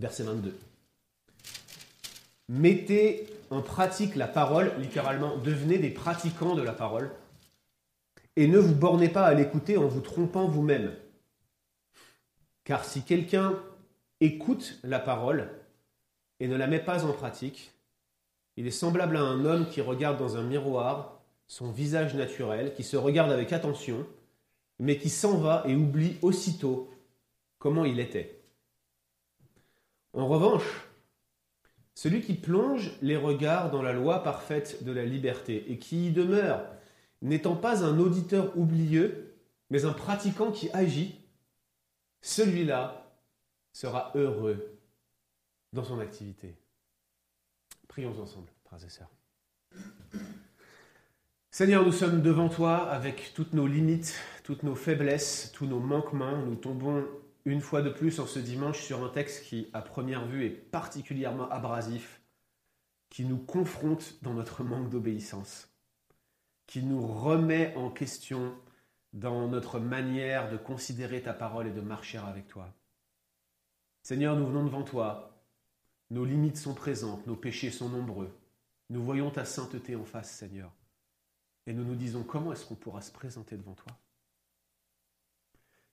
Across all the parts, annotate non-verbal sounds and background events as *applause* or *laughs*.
Verset 22. Mettez en pratique la parole, littéralement, devenez des pratiquants de la parole, et ne vous bornez pas à l'écouter en vous trompant vous-même. Car si quelqu'un écoute la parole et ne la met pas en pratique, il est semblable à un homme qui regarde dans un miroir son visage naturel, qui se regarde avec attention, mais qui s'en va et oublie aussitôt comment il était. En revanche, celui qui plonge les regards dans la loi parfaite de la liberté et qui y demeure, n'étant pas un auditeur oublieux, mais un pratiquant qui agit, celui-là sera heureux dans son activité. Prions ensemble, frères et sœurs. Seigneur, nous sommes devant toi avec toutes nos limites, toutes nos faiblesses, tous nos manquements. Nous tombons une fois de plus en ce dimanche sur un texte qui, à première vue, est particulièrement abrasif, qui nous confronte dans notre manque d'obéissance, qui nous remet en question dans notre manière de considérer ta parole et de marcher avec toi. Seigneur, nous venons devant toi. Nos limites sont présentes, nos péchés sont nombreux. Nous voyons ta sainteté en face, Seigneur. Et nous nous disons, comment est-ce qu'on pourra se présenter devant toi?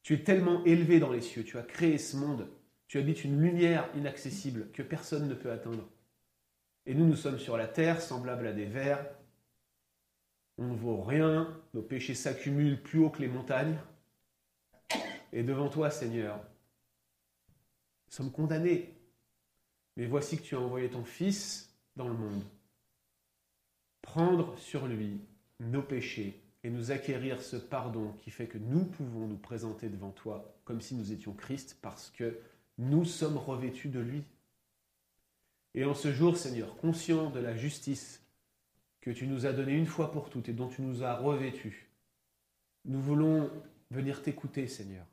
Tu es tellement élevé dans les cieux, tu as créé ce monde, tu habites une lumière inaccessible que personne ne peut atteindre. Et nous, nous sommes sur la terre, semblables à des vers. On ne vaut rien, nos péchés s'accumulent plus haut que les montagnes. Et devant toi, Seigneur, nous sommes condamnés. Mais voici que tu as envoyé ton Fils dans le monde. Prendre sur lui nos péchés et nous acquérir ce pardon qui fait que nous pouvons nous présenter devant toi comme si nous étions Christ parce que nous sommes revêtus de lui. Et en ce jour, Seigneur, conscient de la justice que tu nous as donnée une fois pour toutes et dont tu nous as revêtus, nous voulons venir t'écouter, Seigneur,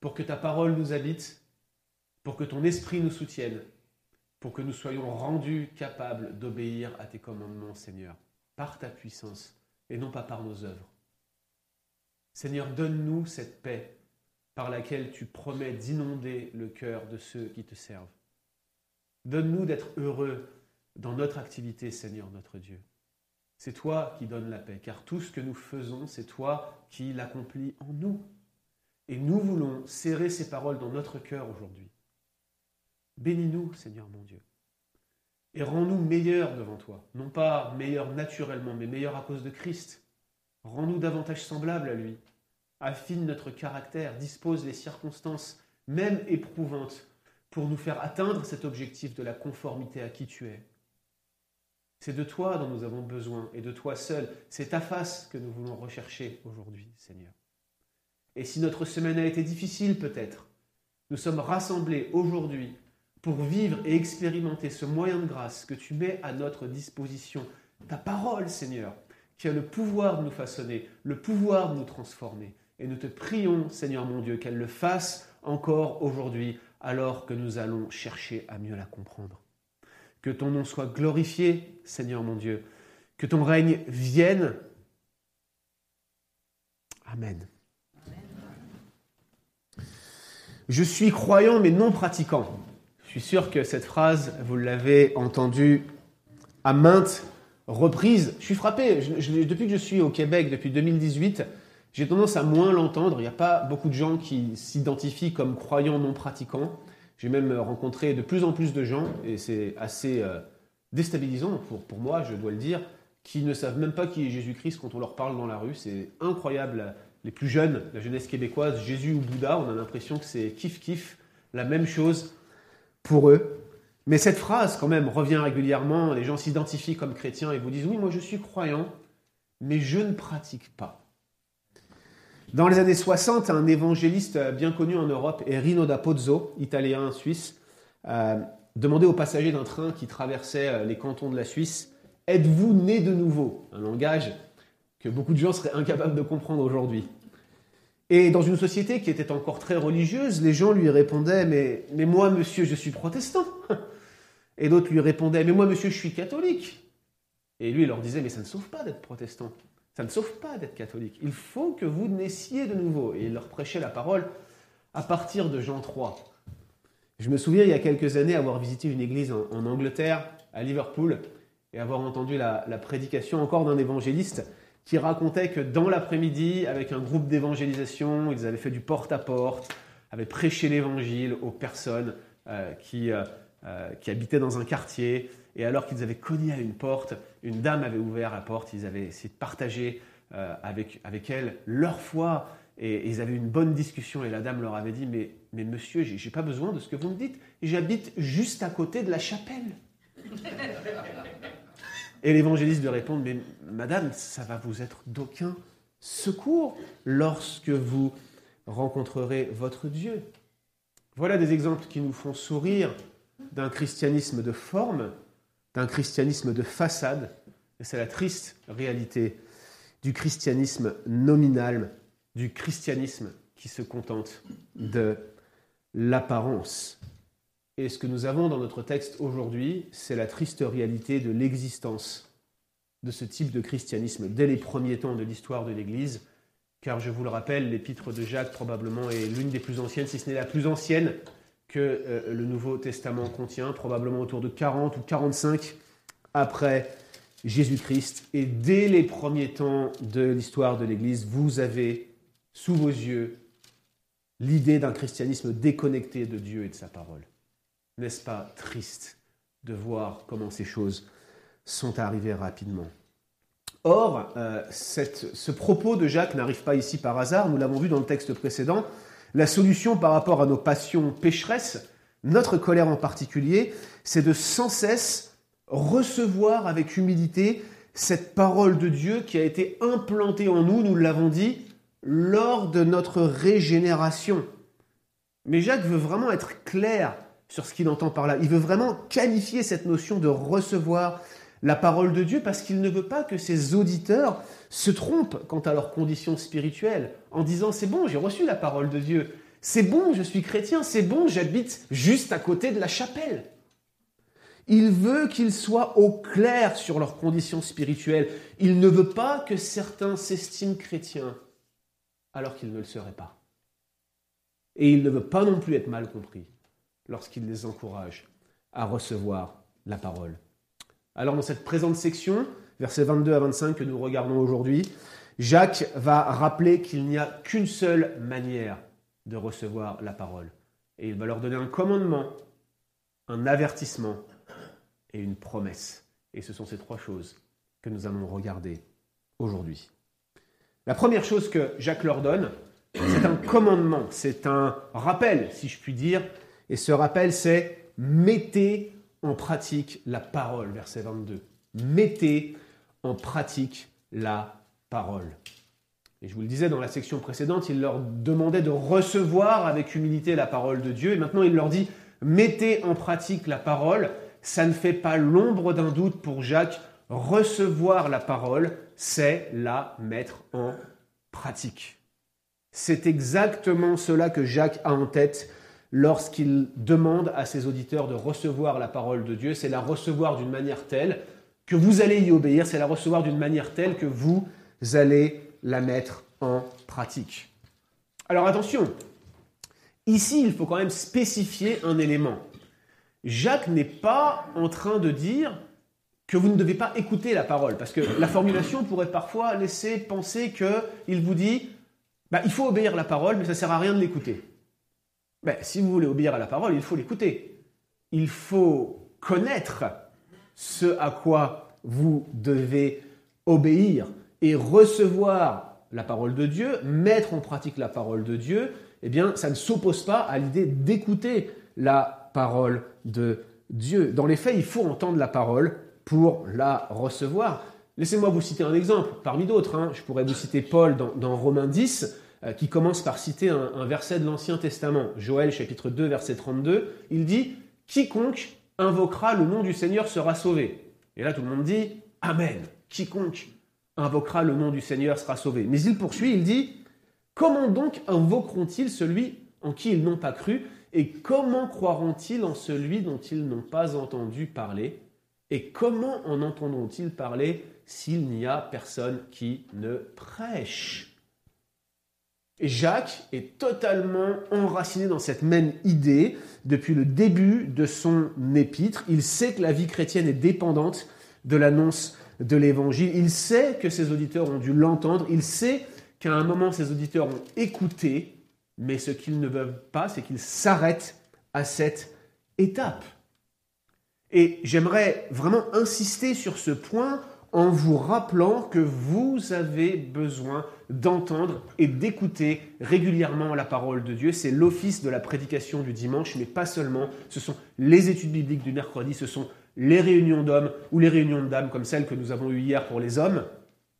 pour que ta parole nous habite, pour que ton esprit nous soutienne, pour que nous soyons rendus capables d'obéir à tes commandements, Seigneur par ta puissance et non pas par nos œuvres. Seigneur, donne-nous cette paix par laquelle tu promets d'inonder le cœur de ceux qui te servent. Donne-nous d'être heureux dans notre activité, Seigneur notre Dieu. C'est toi qui donnes la paix, car tout ce que nous faisons, c'est toi qui l'accomplis en nous. Et nous voulons serrer ces paroles dans notre cœur aujourd'hui. Bénis-nous, Seigneur mon Dieu et rends-nous meilleurs devant toi. Non pas meilleurs naturellement, mais meilleurs à cause de Christ. Rends-nous davantage semblables à lui. Affine notre caractère, dispose les circonstances, même éprouvantes, pour nous faire atteindre cet objectif de la conformité à qui tu es. C'est de toi dont nous avons besoin et de toi seul. C'est ta face que nous voulons rechercher aujourd'hui, Seigneur. Et si notre semaine a été difficile peut-être, nous sommes rassemblés aujourd'hui pour vivre et expérimenter ce moyen de grâce que tu mets à notre disposition. Ta parole, Seigneur, qui a le pouvoir de nous façonner, le pouvoir de nous transformer. Et nous te prions, Seigneur mon Dieu, qu'elle le fasse encore aujourd'hui, alors que nous allons chercher à mieux la comprendre. Que ton nom soit glorifié, Seigneur mon Dieu. Que ton règne vienne. Amen. Je suis croyant mais non pratiquant. Suis sûr que cette phrase, vous l'avez entendue à maintes reprises. Je suis frappé. depuis que je suis au Québec, depuis 2018, j'ai tendance à moins l'entendre. Il n'y a pas beaucoup de gens qui s'identifient comme croyants non pratiquants. J'ai même rencontré de plus en plus de gens, et c'est assez euh, déstabilisant pour, pour moi, je dois le dire, qui ne savent même pas qui est Jésus-Christ quand on leur parle dans la rue. C'est incroyable. Les plus jeunes, la jeunesse québécoise, Jésus ou Bouddha, on a l'impression que c'est kiff-kiff, la même chose pour eux. Mais cette phrase, quand même, revient régulièrement. Les gens s'identifient comme chrétiens et vous disent Oui, moi je suis croyant, mais je ne pratique pas. Dans les années 60, un évangéliste bien connu en Europe, Rino da Pozzo, italien suisse, euh, demandait aux passagers d'un train qui traversait euh, les cantons de la Suisse Êtes-vous né de nouveau? Un langage que beaucoup de gens seraient incapables de comprendre aujourd'hui. Et dans une société qui était encore très religieuse, les gens lui répondaient mais, mais moi, monsieur, je suis protestant. *laughs* Et d'autres lui répondaient Mais moi, monsieur, je suis catholique. Et lui, il leur disait Mais ça ne sauve pas d'être protestant. Ça ne sauve pas d'être catholique. Il faut que vous naissiez de nouveau. Et il leur prêchait la parole à partir de Jean 3. Je me souviens il y a quelques années avoir visité une église en, Angleterre, à Liverpool, et avoir entendu la, la prédication encore d'un évangéliste qui racontait que dans l'après-midi, avec un groupe d'évangélisation, ils avaient fait du porte-à-porte, avaient prêché l'évangile aux personnes euh, qui, euh, euh, qui habitaient dans un quartier. Et alors qu'ils avaient cogné à une porte, une dame avait ouvert la porte, ils avaient essayé de partager avec, avec elle leur foi. Et, ils avaient une bonne discussion et la dame leur avait dit, mais, mais monsieur, j'ai pas besoin de ce que vous me dites, j'habite juste à côté de la chapelle. Et l'évangéliste lui répond, mais madame, ça va vous être d'aucun secours lorsque vous rencontrerez votre Dieu. Voilà des exemples qui nous font sourire d'un christianisme de forme, d'un christianisme de façade, et c'est la triste réalité du christianisme nominal, du christianisme qui se contente de l'apparence. Et ce que nous avons dans notre texte aujourd'hui, c'est la triste réalité de l'existence de ce type de christianisme dès les premiers temps de l'histoire de l'Église, car je vous le rappelle, l'épître de Jacques probablement est l'une des plus anciennes, si ce n'est la plus ancienne que euh, le Nouveau Testament contient, probablement autour de 40 ou 45 après Jésus-Christ. Et dès les premiers temps de l'histoire de l'Église, vous avez sous vos yeux l'idée d'un christianisme déconnecté de Dieu et de sa parole. N'est-ce pas triste de voir comment ces choses sont arrivées rapidement? Or, euh, ce propos de Jacques n'arrive pas ici par hasard, nous l'avons vu dans le texte précédent. La solution par rapport à nos passions pécheresses, notre colère en particulier, c'est de sans cesse recevoir avec humilité cette parole de Dieu qui a été implantée en nous, nous l'avons dit, lors de notre régénération. Mais Jacques veut vraiment être clair sur ce qu'il entend par là. Il veut vraiment qualifier cette notion de recevoir la parole de Dieu parce qu'il ne veut pas que ses auditeurs se trompent quant à leurs conditions spirituelles en disant c'est bon, j'ai reçu la parole de Dieu, c'est bon, je suis chrétien, c'est bon, j'habite juste à côté de la chapelle. Il veut qu'ils soient au clair sur leurs conditions spirituelles. Il ne veut pas que certains s'estiment chrétiens alors qu'ils ne le seraient pas. Et il ne veut pas non plus être mal compris lorsqu'il les encourage à recevoir la parole. Alors dans cette présente section, versets 22 à 25 que nous regardons aujourd'hui, Jacques va rappeler qu'il n'y a qu'une seule manière de recevoir la parole. Et il va leur donner un commandement, un avertissement et une promesse. Et ce sont ces trois choses que nous allons regarder aujourd'hui. La première chose que Jacques leur donne, c'est un commandement, c'est un rappel, si je puis dire, et ce rappel, c'est mettez en pratique la parole, verset 22. Mettez en pratique la parole. Et je vous le disais dans la section précédente, il leur demandait de recevoir avec humilité la parole de Dieu. Et maintenant, il leur dit, mettez en pratique la parole. Ça ne fait pas l'ombre d'un doute pour Jacques. Recevoir la parole, c'est la mettre en pratique. C'est exactement cela que Jacques a en tête lorsqu'il demande à ses auditeurs de recevoir la parole de Dieu, c'est la recevoir d'une manière telle que vous allez y obéir, c'est la recevoir d'une manière telle que vous allez la mettre en pratique. Alors attention, ici il faut quand même spécifier un élément. Jacques n'est pas en train de dire que vous ne devez pas écouter la parole, parce que la formulation pourrait parfois laisser penser qu'il vous dit, bah, il faut obéir la parole, mais ça ne sert à rien de l'écouter. Ben, si vous voulez obéir à la parole, il faut l'écouter. Il faut connaître ce à quoi vous devez obéir et recevoir la parole de Dieu, mettre en pratique la parole de Dieu, eh bien, ça ne s'oppose pas à l'idée d'écouter la parole de Dieu. Dans les faits, il faut entendre la parole pour la recevoir. Laissez-moi vous citer un exemple parmi d'autres. Hein. Je pourrais vous citer Paul dans, dans Romains 10. Euh, qui commence par citer un, verset de l'Ancien Testament, Joël chapitre 2 verset 32, il dit Quiconque invoquera le nom du Seigneur sera sauvé. Et là tout le monde dit Amen. Quiconque invoquera le nom du Seigneur sera sauvé. Mais il poursuit, il dit Comment donc invoqueront-ils celui en qui ils n'ont pas cru Et comment croiront-ils en celui dont ils n'ont pas entendu parler Et comment en entendront-ils parler s'il n'y a personne qui ne prêche? Jacques est totalement enraciné dans cette même idée depuis le début de son épître. Il sait que la vie chrétienne est dépendante de l'annonce de l'évangile. Il sait que ses auditeurs ont dû l'entendre. Il sait qu'à un moment, ses auditeurs ont écouté. Mais ce qu'ils ne veulent pas, c'est qu'ils s'arrêtent à cette étape. Et j'aimerais vraiment insister sur ce point en vous rappelant que vous avez besoin d'entendre et d'écouter régulièrement la parole de Dieu. C'est l'office de la prédication du dimanche, mais pas seulement. Ce sont les études bibliques du mercredi, ce sont les réunions d'hommes ou les réunions de dames comme celles que nous avons eues hier pour les hommes.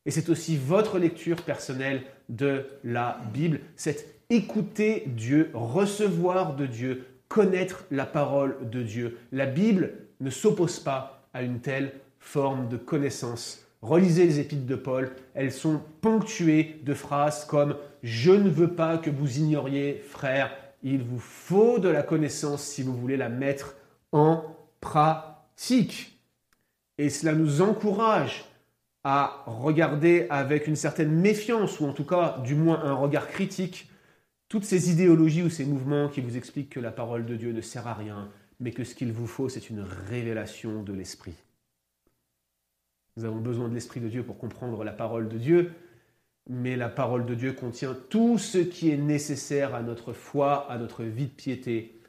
Et c'est aussi votre lecture personnelle de la Bible. C'est écouter Dieu, recevoir de Dieu, connaître la parole de Dieu. La Bible ne s'oppose pas à une telle forme de connaissance. Relisez les épîtres de Paul, elles sont ponctuées de phrases comme ⁇ Je ne veux pas que vous ignoriez, frère, il vous faut de la connaissance si vous voulez la mettre en pratique. ⁇ Et cela nous encourage à regarder avec une certaine méfiance, ou en tout cas du moins un regard critique, toutes ces idéologies ou ces mouvements qui vous expliquent que la parole de Dieu ne sert à rien, mais que ce qu'il vous faut, c'est une révélation de l'Esprit. Nous avons besoin de l'Esprit de Dieu pour comprendre la parole de Dieu, mais la parole de Dieu contient tout ce qui est nécessaire à notre foi, à notre vie de piété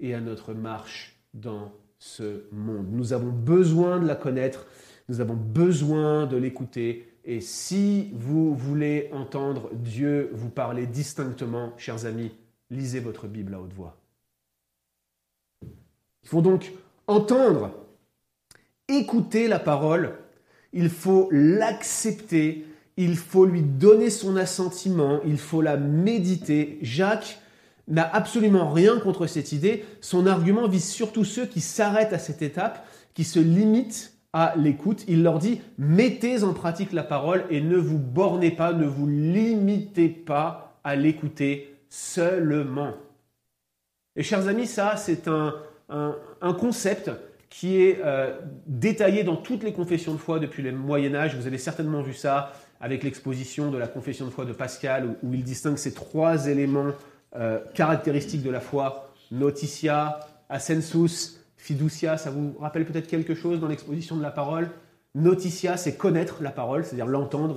et à notre marche dans ce monde. Nous avons besoin de la connaître, nous avons besoin de l'écouter, et si vous voulez entendre Dieu vous parler distinctement, chers amis, lisez votre Bible à haute voix. Il faut donc entendre, écouter la parole il faut l'accepter, il faut lui donner son assentiment, il faut la méditer. Jacques n'a absolument rien contre cette idée. Son argument vise surtout ceux qui s'arrêtent à cette étape, qui se limitent à l'écoute. Il leur dit, mettez en pratique la parole et ne vous bornez pas, ne vous limitez pas à l'écouter seulement. Et chers amis, ça, c'est un, concept qui est euh, détaillé dans toutes les confessions de foi depuis le Moyen Âge. Vous avez certainement vu ça avec l'exposition de la confession de foi de Pascal, où, il distingue ces trois éléments euh, caractéristiques de la foi, notitia, assensus, fiducia. Ça vous rappelle peut-être quelque chose dans l'exposition de la parole? Notitia, c'est connaître la parole, c'est-à-dire l'entendre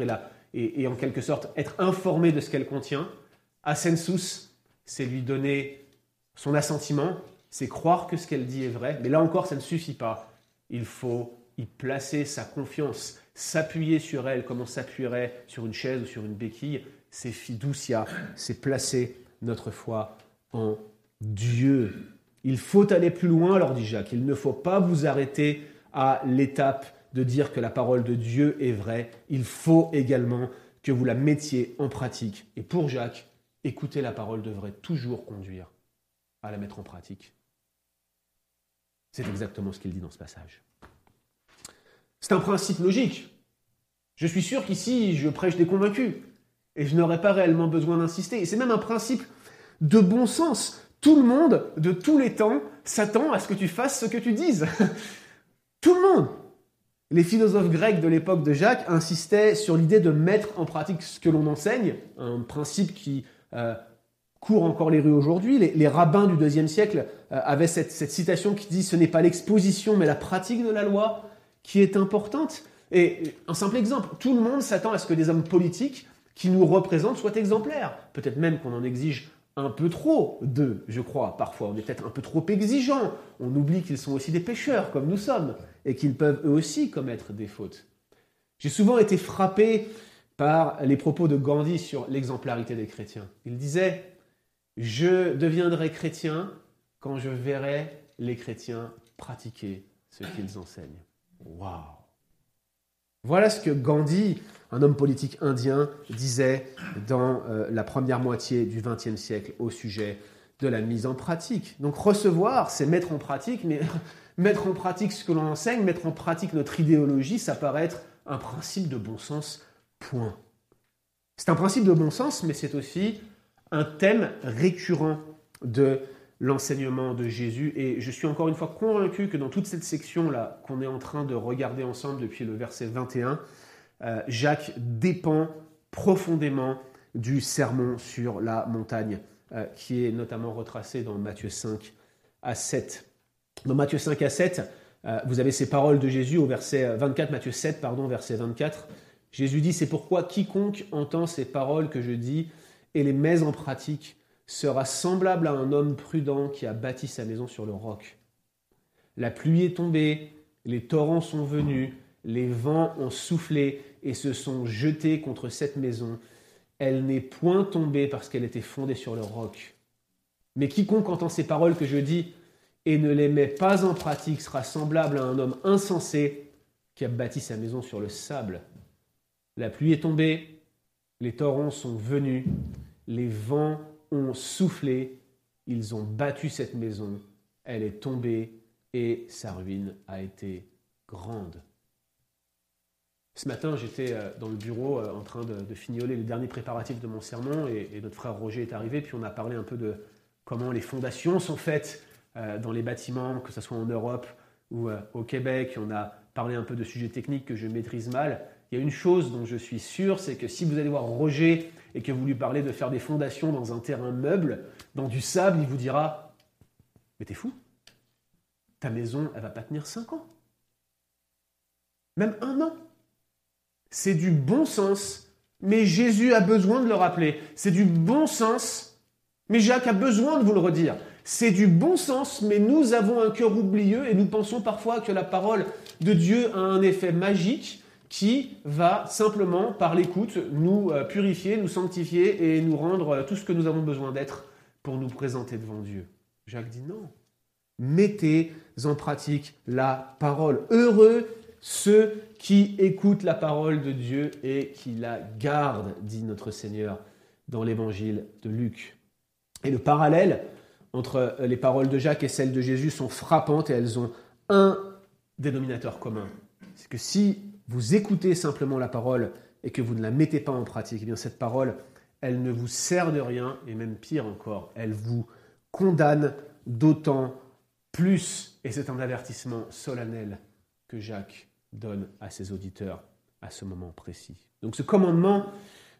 et, et, en quelque sorte être informé de ce qu'elle contient. Assensus, c'est lui donner son assentiment, c'est croire que ce qu'elle dit est vrai, mais là encore, ça ne suffit pas. Il faut y placer sa confiance, s'appuyer sur elle comme on s'appuierait sur une chaise ou sur une béquille. C'est fiducia, c'est placer notre foi en Dieu. Il faut aller plus loin, leur dit Jacques. Il ne faut pas vous arrêter à l'étape de dire que la parole de Dieu est vraie. Il faut également que vous la mettiez en pratique. Et pour Jacques, écouter la parole devrait toujours conduire à la mettre en pratique. C'est exactement ce qu'il dit dans ce passage. C'est un principe logique. Je suis sûr qu'ici, je prêche des convaincus. Et je n'aurais pas réellement besoin d'insister. Et c'est même un principe de bon sens. Tout le monde, de tous les temps, s'attend à ce que tu fasses ce que tu dises. *laughs* Tout le monde. Les philosophes grecs de l'époque de Jacques insistaient sur l'idée de mettre en pratique ce que l'on enseigne, un principe qui euh, court encore les rues aujourd'hui. Les, rabbins du deuxième siècle euh, avaient cette, citation qui dit ce n'est pas l'exposition mais la pratique de la loi qui est importante. Et un simple exemple, tout le monde s'attend à ce que des hommes politiques qui nous représentent soient exemplaires. Peut-être même qu'on en exige un peu trop d'eux, je crois, parfois. On est peut-être un peu trop exigeant. On oublie qu'ils sont aussi des pécheurs, comme nous sommes, et qu'ils peuvent eux aussi commettre des fautes. J'ai souvent été frappé par les propos de Gandhi sur l'exemplarité des chrétiens. Il disait je deviendrai chrétien quand je verrai les chrétiens pratiquer ce qu'ils enseignent. Waouh Voilà ce que Gandhi, un homme politique indien, disait dans euh, la première moitié du XXe siècle au sujet de la mise en pratique. Donc recevoir, c'est mettre en pratique, mais *laughs* mettre en pratique ce que l'on enseigne, mettre en pratique notre idéologie, ça paraît être un principe de bon sens, point. C'est un principe de bon sens, mais c'est aussi un thème récurrent de l'enseignement de Jésus. Et je suis encore une fois convaincu que dans toute cette section-là qu'on est en train de regarder ensemble depuis le verset 21, euh, Jacques dépend profondément du sermon sur la montagne, euh, qui est notamment retracé dans Matthieu 5 à 7. Dans Matthieu 5 à 7, euh, vous avez ces paroles de Jésus au verset 24, Matthieu 7, pardon, verset 24. Jésus dit, c'est pourquoi quiconque entend ces paroles que je dis et les met en pratique sera semblable à un homme prudent qui a bâti sa maison sur le roc. La pluie est tombée, les torrents sont venus, les vents ont soufflé et se sont jetés contre cette maison. Elle n'est point tombée parce qu'elle était fondée sur le roc. Mais quiconque entend ces paroles que je dis et ne les met pas en pratique sera semblable à un homme insensé qui a bâti sa maison sur le sable. La pluie est tombée, les torrents sont venus, les vents ont soufflé, ils ont battu cette maison, elle est tombée et sa ruine a été grande. Ce matin, j'étais euh, dans le bureau euh, en train de, fignoler les derniers préparatifs de mon sermon et, notre frère Roger est arrivé, puis on a parlé un peu de comment les fondations sont faites euh, dans les bâtiments, que ce soit en Europe ou au Québec. On a parlé un peu de sujets techniques que je maîtrise mal. Il y a une chose dont je suis sûr, c'est que si vous allez voir Roger et que vous lui parlez de faire des fondations dans un terrain meuble, dans du sable, il vous dira Mais t'es fou Ta maison, elle va pas tenir 5 ans. Même un an. C'est du bon sens, mais Jésus a besoin de le rappeler. C'est du bon sens, mais Jacques a besoin de vous le redire. C'est du bon sens, mais nous avons un cœur oublieux et nous pensons parfois que la parole de Dieu a un effet magique qui va simplement, par l'écoute, nous euh, purifier, nous sanctifier et nous rendre euh, tout ce que nous avons besoin d'être pour nous présenter devant Dieu. Jacques dit non. Mettez en pratique la parole. Heureux ceux qui écoutent la parole de Dieu et qui la gardent, dit notre Seigneur dans l'évangile de Luc. Et le parallèle entre les paroles de Jacques et celles de Jésus sont frappantes et elles ont un dénominateur commun. C'est que si vous écoutez simplement la parole et que vous ne la mettez pas en pratique, eh bien cette parole, elle ne vous sert de rien et même pire encore, elle vous condamne d'autant plus. Et c'est un avertissement solennel que Jacques donne à ses auditeurs à ce moment précis. Donc ce commandement,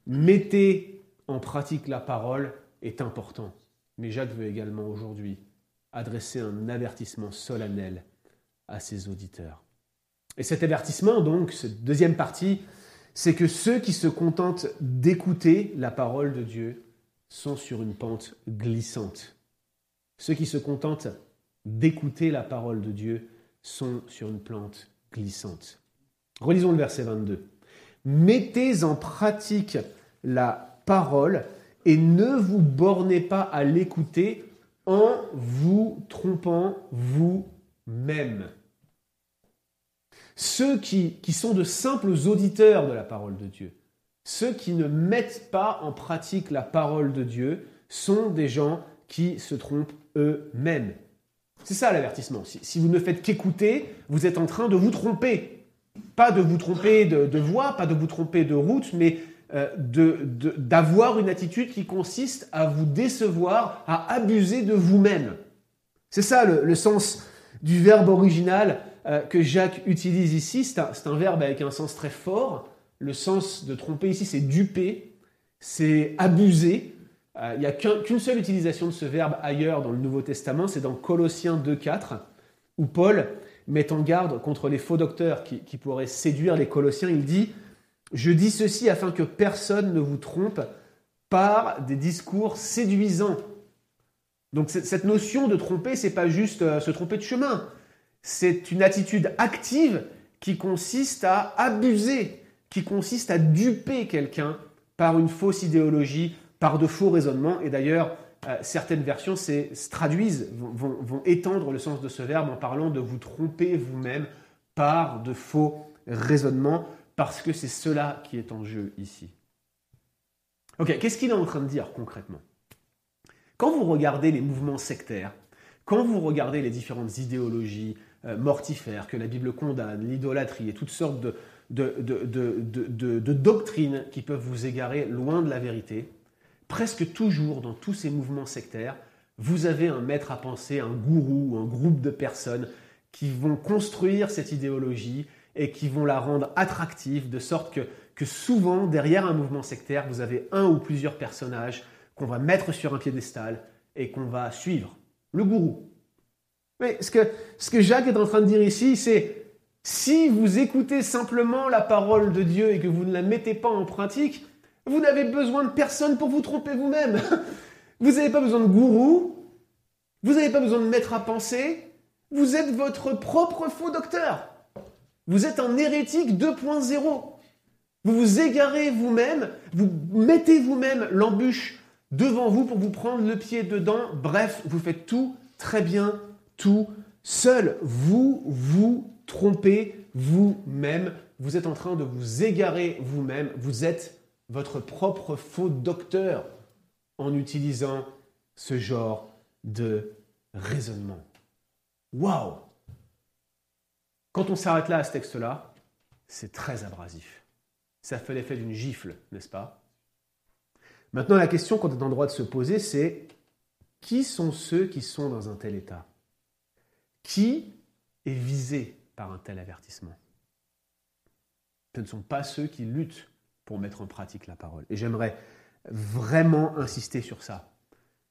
mettez en pratique la parole, est important. Mais Jacques veut également aujourd'hui adresser un avertissement solennel à ses auditeurs. Et cet avertissement, donc, cette deuxième partie, c'est que ceux qui se contentent d'écouter la parole de Dieu sont sur une pente glissante. Ceux qui se contentent d'écouter la parole de Dieu sont sur une plante glissante. Relisons le verset 22. Mettez en pratique la parole et ne vous bornez pas à l'écouter en vous trompant vous-même. Ceux qui, qui sont de simples auditeurs de la parole de Dieu, ceux qui ne mettent pas en pratique la parole de Dieu, sont des gens qui se trompent eux-mêmes. C'est ça l'avertissement. Si, vous ne faites qu'écouter, vous êtes en train de vous tromper. Pas de vous tromper de, voix, pas de vous tromper de route, mais euh, d'avoir une attitude qui consiste à vous décevoir, à abuser de vous-même. C'est ça le, sens du verbe original euh, que Jacques utilise ici. C'est un, un, verbe avec un sens très fort. Le sens de tromper ici, c'est duper, c'est abuser, euh, il n'y a qu'une seule utilisation de ce verbe ailleurs dans le Nouveau Testament, c'est dans Colossiens 2.4, où Paul met en garde contre les faux docteurs qui, pourraient séduire les Colossiens. Il dit, je dis ceci afin que personne ne vous trompe par des discours séduisants. Donc cette notion de tromper, c'est pas juste euh, se tromper de chemin. C'est une attitude active qui consiste à abuser, qui consiste à duper quelqu'un par une fausse idéologie, par de faux raisonnements. Et d'ailleurs, euh, certaines versions se traduisent, vont, étendre le sens de ce verbe en parlant de vous tromper vous-même par de faux raisonnements, parce que c'est cela qui est en jeu ici. Ok, qu'est-ce qu'il est en train de dire concrètement? Quand vous regardez les mouvements sectaires, quand vous regardez les différentes idéologies mortifères que la Bible condamne, l'idolâtrie et toutes sortes de, de, de, de, doctrines qui peuvent vous égarer loin de la vérité, presque toujours dans tous ces mouvements sectaires, vous avez un maître à penser, un gourou ou un groupe de personnes qui vont construire cette idéologie et qui vont la rendre attractive de sorte que que souvent, derrière un mouvement sectaire, vous avez un ou plusieurs personnages qu'on va mettre sur un piédestal et qu'on va suivre. Le gourou. Mais ce que, Jacques est en train de dire ici, c'est si vous écoutez simplement la parole de Dieu et que vous ne la mettez pas en pratique, vous n'avez besoin de personne pour vous tromper vous-même. *laughs* Vous n'avez pas besoin de gourou, vous n'avez pas besoin de maître à penser, vous êtes votre propre faux docteur. Vous êtes un hérétique 2.0. Vous vous égarez vous-même, vous mettez vous-même l'embûche devant vous pour vous prendre le pied dedans. Bref, vous faites tout très bien, tout seul. Vous vous trompez vous-même. Vous êtes en train de vous égarer vous-même. Vous êtes votre propre faux docteur en utilisant ce genre de raisonnement. Waouh Quand on s'arrête là à ce texte-là, c'est très abrasif. Ça fait l'effet d'une gifle, n'est-ce pas? Maintenant, la question qu'on est en droit de se poser, c'est qui sont ceux qui sont dans un tel état? Qui est visé par un tel avertissement? Ce ne sont pas ceux qui luttent pour mettre en pratique la parole. Et j'aimerais vraiment insister sur ça.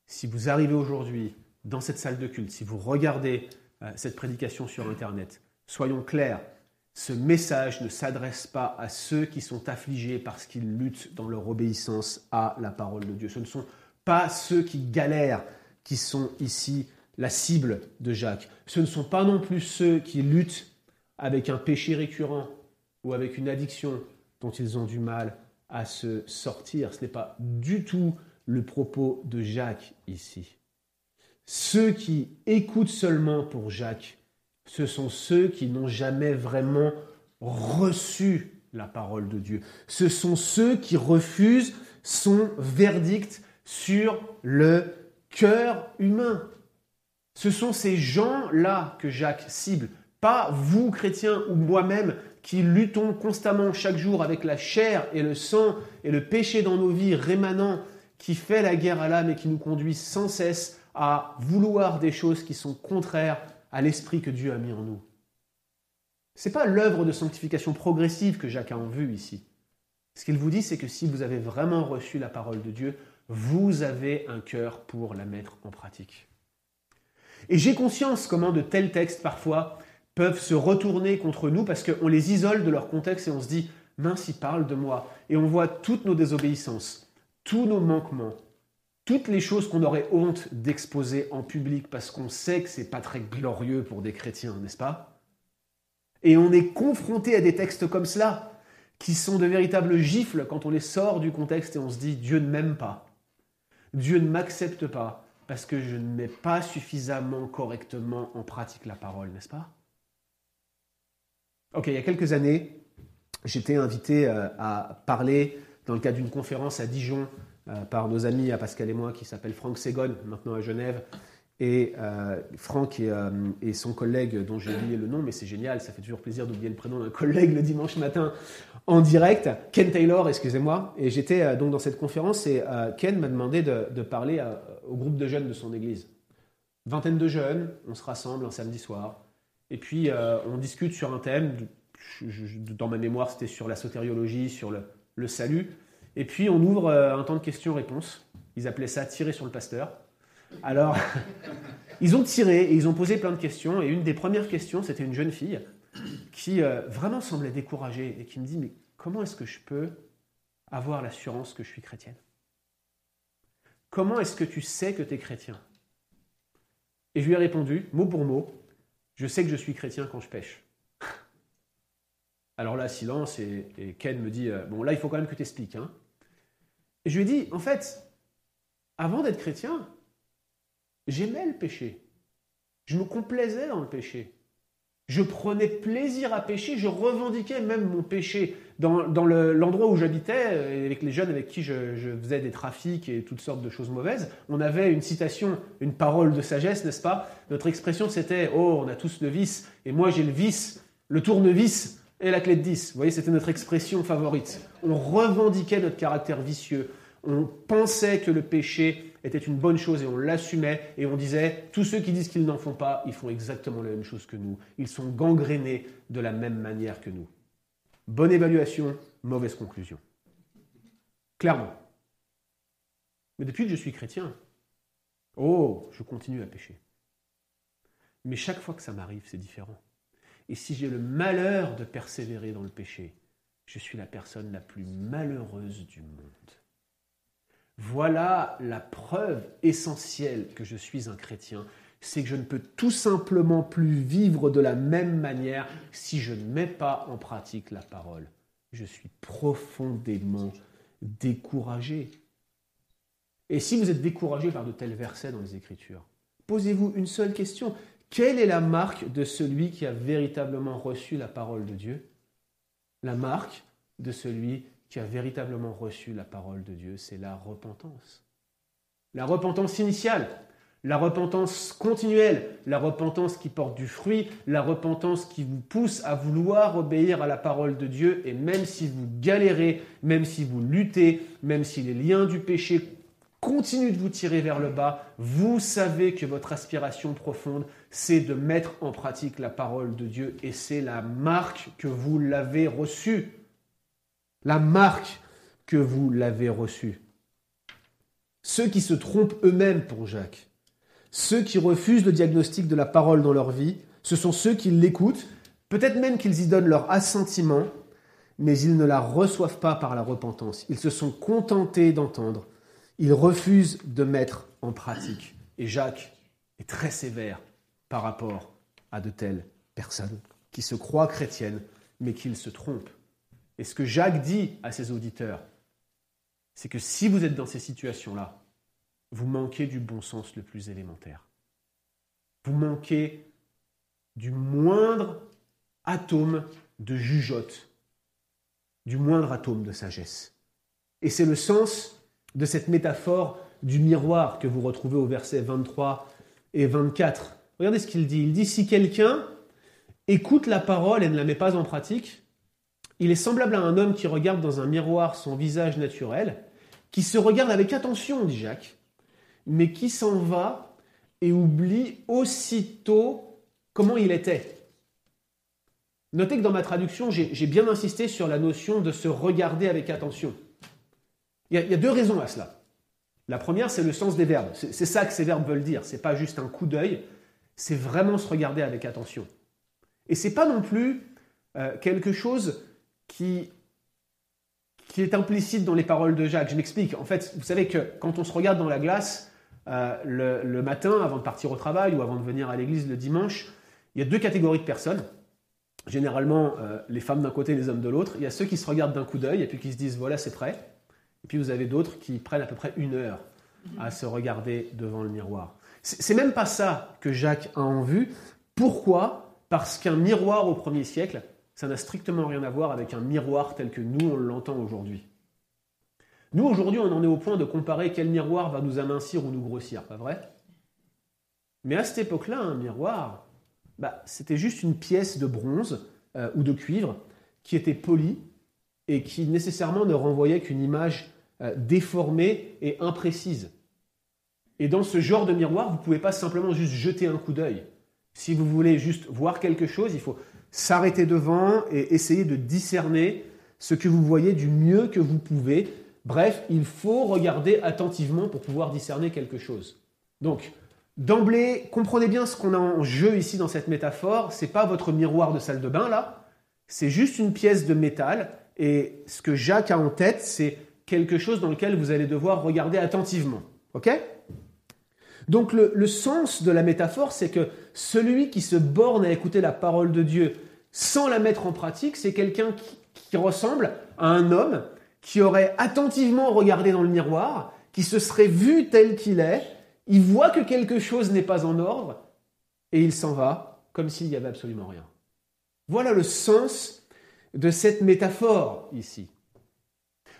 Si vous arrivez aujourd'hui dans cette salle de culte, si vous regardez euh, cette prédication sur Internet, soyons clairs, ce message ne s'adresse pas à ceux qui sont affligés parce qu'ils luttent dans leur obéissance à la parole de Dieu. Ce ne sont pas ceux qui galèrent qui sont ici la cible de Jacques. Ce ne sont pas non plus ceux qui luttent avec un péché récurrent ou avec une addiction dont ils ont du mal à se sortir. Ce n'est pas du tout le propos de Jacques ici. Ceux qui écoutent seulement pour Jacques, ce sont ceux qui n'ont jamais vraiment reçu la parole de Dieu. Ce sont ceux qui refusent son verdict sur le cœur humain. Ce sont ces gens-là que Jacques cible, pas vous, chrétiens, ou moi-même, qui luttons constamment chaque jour avec la chair et le sang et le péché dans nos vies rémanent, qui fait la guerre à l'âme et qui nous conduit sans cesse à vouloir des choses qui sont contraires à l'esprit que Dieu a mis en nous. Ce n'est pas l'œuvre de sanctification progressive que Jacques a en vue ici. Ce qu'il vous dit, c'est que si vous avez vraiment reçu la parole de Dieu, vous avez un cœur pour la mettre en pratique. Et j'ai conscience comment de tels textes, parfois, peuvent se retourner contre nous parce qu'on les isole de leur contexte et on se dit, mince, il parle de moi. Et on voit toutes nos désobéissances, tous nos manquements, toutes les choses qu'on aurait honte d'exposer en public parce qu'on sait que c'est pas très glorieux pour des chrétiens, n'est-ce pas? Et on est confronté à des textes comme cela qui sont de véritables gifles quand on les sort du contexte et on se dit Dieu ne m'aime pas. Dieu ne m'accepte pas parce que je ne mets pas suffisamment correctement en pratique la parole, n'est-ce pas? Ok, il y a quelques années, j'étais invité euh, à parler dans le cadre d'une conférence à Dijon euh, par nos amis, à Pascal et moi, qui s'appelle Franck Segon, maintenant à Genève. Et euh, Franck et, son collègue, dont j'ai oublié le nom, mais c'est génial, ça fait toujours plaisir d'oublier le prénom d'un *laughs* collègue le dimanche matin en direct, Ken Taylor, excusez-moi. Et j'étais donc dans cette conférence et Ken m'a demandé de, parler au groupe de jeunes de son église. Vingtaine de jeunes, on se rassemble un samedi soir. Et puis, euh, on discute sur un thème. dans ma mémoire, c'était sur la sotériologie, sur le, salut. Et puis, on ouvre euh, un temps de questions-réponses. Ils appelaient ça tirer sur le pasteur. Alors, *laughs* ils ont tiré et ils ont posé plein de questions. Et une des premières questions, c'était une jeune fille qui euh, vraiment semblait découragée et qui me dit Mais comment est-ce que je peux avoir l'assurance que je suis chrétienne? Comment est-ce que tu sais que tu es chrétien? Et je lui ai répondu, mot pour mot, je sais que je suis chrétien quand je pêche. *laughs* Alors là, silence, et, Ken me dit, euh, bon là, il faut quand même que tu expliques. Hein. Et je lui ai dit, en fait, avant d'être chrétien, j'aimais le péché. Je me complaisais dans le péché. Je prenais plaisir à pécher, je revendiquais même mon péché. Dans, l'endroit où j'habitais, euh, avec les jeunes avec qui je, je, faisais des trafics et toutes sortes de choses mauvaises, on avait une citation, une parole de sagesse, n'est-ce pas? Notre expression c'était Oh, on a tous le vice, et moi j'ai le vice, le tournevis et la clé de 10. Vous voyez, c'était notre expression favorite. On revendiquait notre caractère vicieux. On pensait que le péché était une bonne chose et on l'assumait et on disait tous ceux qui disent qu'ils n'en font pas, ils font exactement la même chose que nous. Ils sont gangrénés de la même manière que nous. Bonne évaluation, mauvaise conclusion. Clairement. Mais depuis que je suis chrétien, oh, je continue à pécher. Mais chaque fois que ça m'arrive, c'est différent. Et si j'ai le malheur de persévérer dans le péché, je suis la personne la plus malheureuse du monde. Voilà la preuve essentielle que je suis un chrétien, c'est que je ne peux tout simplement plus vivre de la même manière si je ne mets pas en pratique la parole. Je suis profondément découragé. Et si vous êtes découragé par de tels versets dans les Écritures, posez-vous une seule question. Quelle est la marque de celui qui a véritablement reçu la parole de Dieu? La marque de celui qui véritablement reçu la parole de Dieu, c'est la repentance. La repentance initiale, la repentance continuelle, la repentance qui porte du fruit, la repentance qui vous pousse à vouloir obéir à la parole de Dieu, et même si vous galérez, même si vous luttez, même si les liens du péché continuent de vous tirer vers le bas, vous savez que votre aspiration profonde, c'est de mettre en pratique la parole de Dieu, et c'est la marque que vous l'avez reçue. La marque que vous l'avez reçue. Ceux qui se trompent eux-mêmes pour Jacques, ceux qui refusent le diagnostic de la parole dans leur vie, ce sont ceux qui l'écoutent, peut-être même qu'ils y donnent leur assentiment, mais ils ne la reçoivent pas par la repentance. Ils se sont contentés d'entendre. Ils refusent de mettre en pratique. Et Jacques est très sévère par rapport à de telles personnes qui se croient chrétiennes, mais qui se trompent. Et ce que Jacques dit à ses auditeurs, c'est que si vous êtes dans ces situations-là, vous manquez du bon sens le plus élémentaire. Vous manquez du moindre atome de jugeote, du moindre atome de sagesse. Et c'est le sens de cette métaphore du miroir que vous retrouvez au verset 23 et 24. Regardez ce qu'il dit. Il dit, si quelqu'un écoute la parole et ne la met pas en pratique, il est semblable à un homme qui regarde dans un miroir son visage naturel, qui se regarde avec attention, dit Jacques, mais qui s'en va et oublie aussitôt comment il était. Notez que dans ma traduction, j'ai bien insisté sur la notion de se regarder avec attention. Il y a, deux raisons à cela. La première, c'est le sens des verbes. C'est ça que ces verbes veulent dire. C'est pas juste un coup d'œil, c'est vraiment se regarder avec attention. Et c'est pas non plus euh, quelque chose qui qui est implicite dans les paroles de Jacques. Je m'explique. En fait, vous savez que quand on se regarde dans la glace, euh, le, matin, avant de partir au travail ou avant de venir à l'église le dimanche, il y a deux catégories de personnes. Généralement, euh, les femmes d'un côté et les hommes de l'autre. Il y a ceux qui se regardent d'un coup d'œil et puis qui se disent voilà, c'est prêt. Et puis vous avez d'autres qui prennent à peu près une heure à se regarder devant le miroir. C'est même pas ça que Jacques a en vue. Pourquoi? Parce qu'un miroir au premier siècle, ça n'a strictement rien à voir avec un miroir tel que nous on l'entend aujourd'hui. Nous, aujourd'hui, on en est au point de comparer quel miroir va nous amincir ou nous grossir, pas vrai? Mais à cette époque-là, un miroir, bah, c'était juste une pièce de bronze euh, ou de cuivre qui était polie et qui nécessairement ne renvoyait qu'une image euh, déformée et imprécise. Et dans ce genre de miroir, vous ne pouvez pas simplement juste jeter un coup d'œil. Si vous voulez juste voir quelque chose, il faut s'arrêter devant et essayer de discerner ce que vous voyez du mieux que vous pouvez Bref, il faut regarder attentivement pour pouvoir discerner quelque chose. Donc, d'emblée, comprenez bien ce qu'on a en jeu ici dans cette métaphore. C'est pas votre miroir de salle de bain là, c'est juste une pièce de métal. Et ce que Jacques a en tête, c'est quelque chose dans lequel vous allez devoir regarder attentivement. Ok? Donc le, sens de la métaphore, c'est que celui qui se borne à écouter la parole de Dieu sans la mettre en pratique, c'est quelqu'un qui ressemble à un homme qui aurait attentivement regardé dans le miroir, qui se serait vu tel qu'il est, il voit que quelque chose n'est pas en ordre, et il s'en va comme s'il n'y avait absolument rien. Voilà le sens de cette métaphore ici.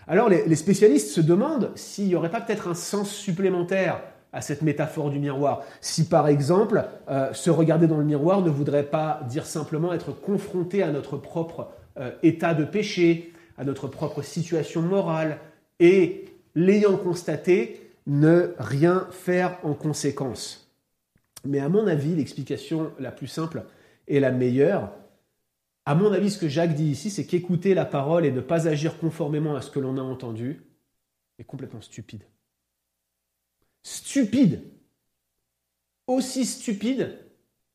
Alors les, spécialistes se demandent s'il n'y aurait pas peut-être un sens supplémentaire à cette métaphore du miroir. Si par exemple, euh, se regarder dans le miroir ne voudrait pas dire simplement être confronté à notre propre euh, état de péché, à notre propre situation morale et, l'ayant constaté, ne rien faire en conséquence. Mais à mon avis, l'explication la plus simple et la meilleure, À mon avis, ce que Jacques dit ici, c'est qu'écouter la parole et ne pas agir conformément à ce que l'on a entendu est complètement stupide. Stupide Aussi stupide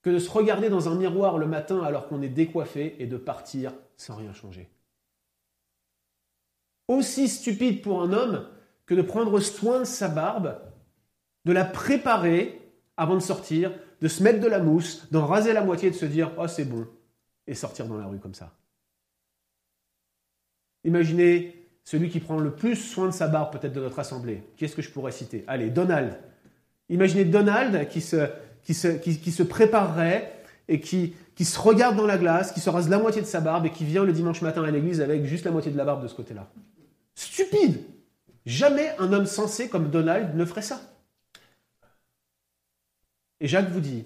que de se regarder dans un miroir le matin alors qu'on est décoiffé et de partir sans rien changer. Aussi stupide pour un homme que de prendre soin de sa barbe, de la préparer avant de sortir, de se mettre de la mousse, d'en raser la moitié et de se dire Oh, c'est bon, et sortir dans la rue comme ça. Imaginez celui qui prend le plus soin de sa barbe, peut-être de notre assemblée. Qui est-ce que je pourrais citer? Allez, Donald. Imaginez Donald qui se, qui se, qui, se préparerait et qui, qui se regarde dans la glace, qui se rase la moitié de sa barbe et qui vient le dimanche matin à l'église avec juste la moitié de la barbe de ce côté-là. Stupide Jamais un homme sensé comme Donald ne ferait ça. Et Jacques vous dit,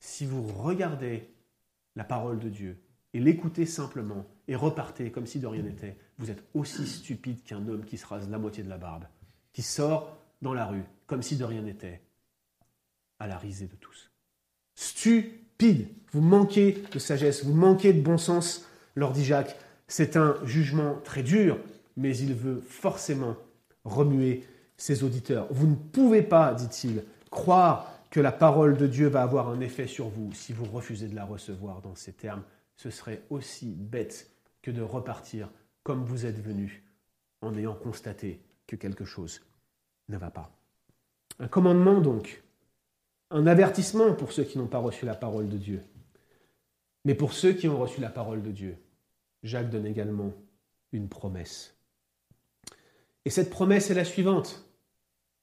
si vous regardez la parole de Dieu et l'écoutez simplement et repartez comme si de rien n'était, vous êtes aussi stupide qu'un homme qui se rase la moitié de la barbe, qui sort dans la rue comme si de rien n'était, à la risée de tous. Stupide Vous manquez de sagesse, vous manquez de bon sens, leur dit Jacques. C'est un jugement très dur, mais il veut forcément remuer ses auditeurs. Vous ne pouvez pas, dit-il, croire que la parole de Dieu va avoir un effet sur vous si vous refusez de la recevoir dans ces termes. Ce serait aussi bête que de repartir comme vous êtes venu en ayant constaté que quelque chose ne va pas. Un commandement donc, un avertissement pour ceux qui n'ont pas reçu la parole de Dieu. Mais pour ceux qui ont reçu la parole de Dieu, Jacques donne également une promesse. Et cette promesse est la suivante,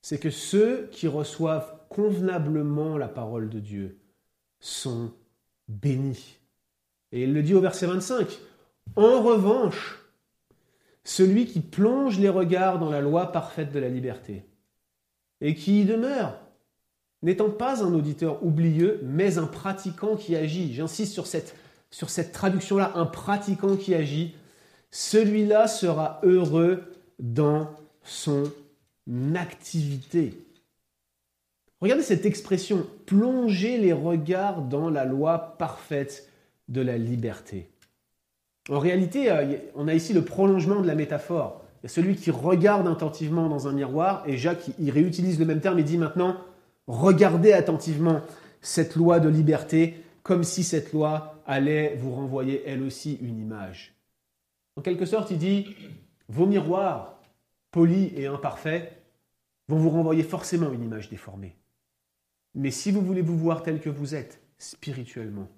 c'est que ceux qui reçoivent convenablement la parole de Dieu sont bénis. Et il le dit au verset 25. En revanche, celui qui plonge les regards dans la loi parfaite de la liberté et qui y demeure, n'étant pas un auditeur oublieux, mais un pratiquant qui agit. J'insiste sur cette, sur cette traduction-là, un pratiquant qui agit. Celui-là sera heureux dans son activité. Regardez cette expression, plonger les regards dans la loi parfaite de la liberté. En réalité, euh, on a ici le prolongement de la métaphore. Il y a celui qui regarde attentivement dans un miroir, et Jacques, il réutilise le même terme et dit maintenant, regardez attentivement cette loi de liberté, comme si cette loi allait vous renvoyer elle aussi une image. En quelque sorte, il dit, vos miroirs, polis et imparfaits, vont vous renvoyer forcément une image déformée. Mais si vous voulez vous voir tel que vous êtes, spirituellement,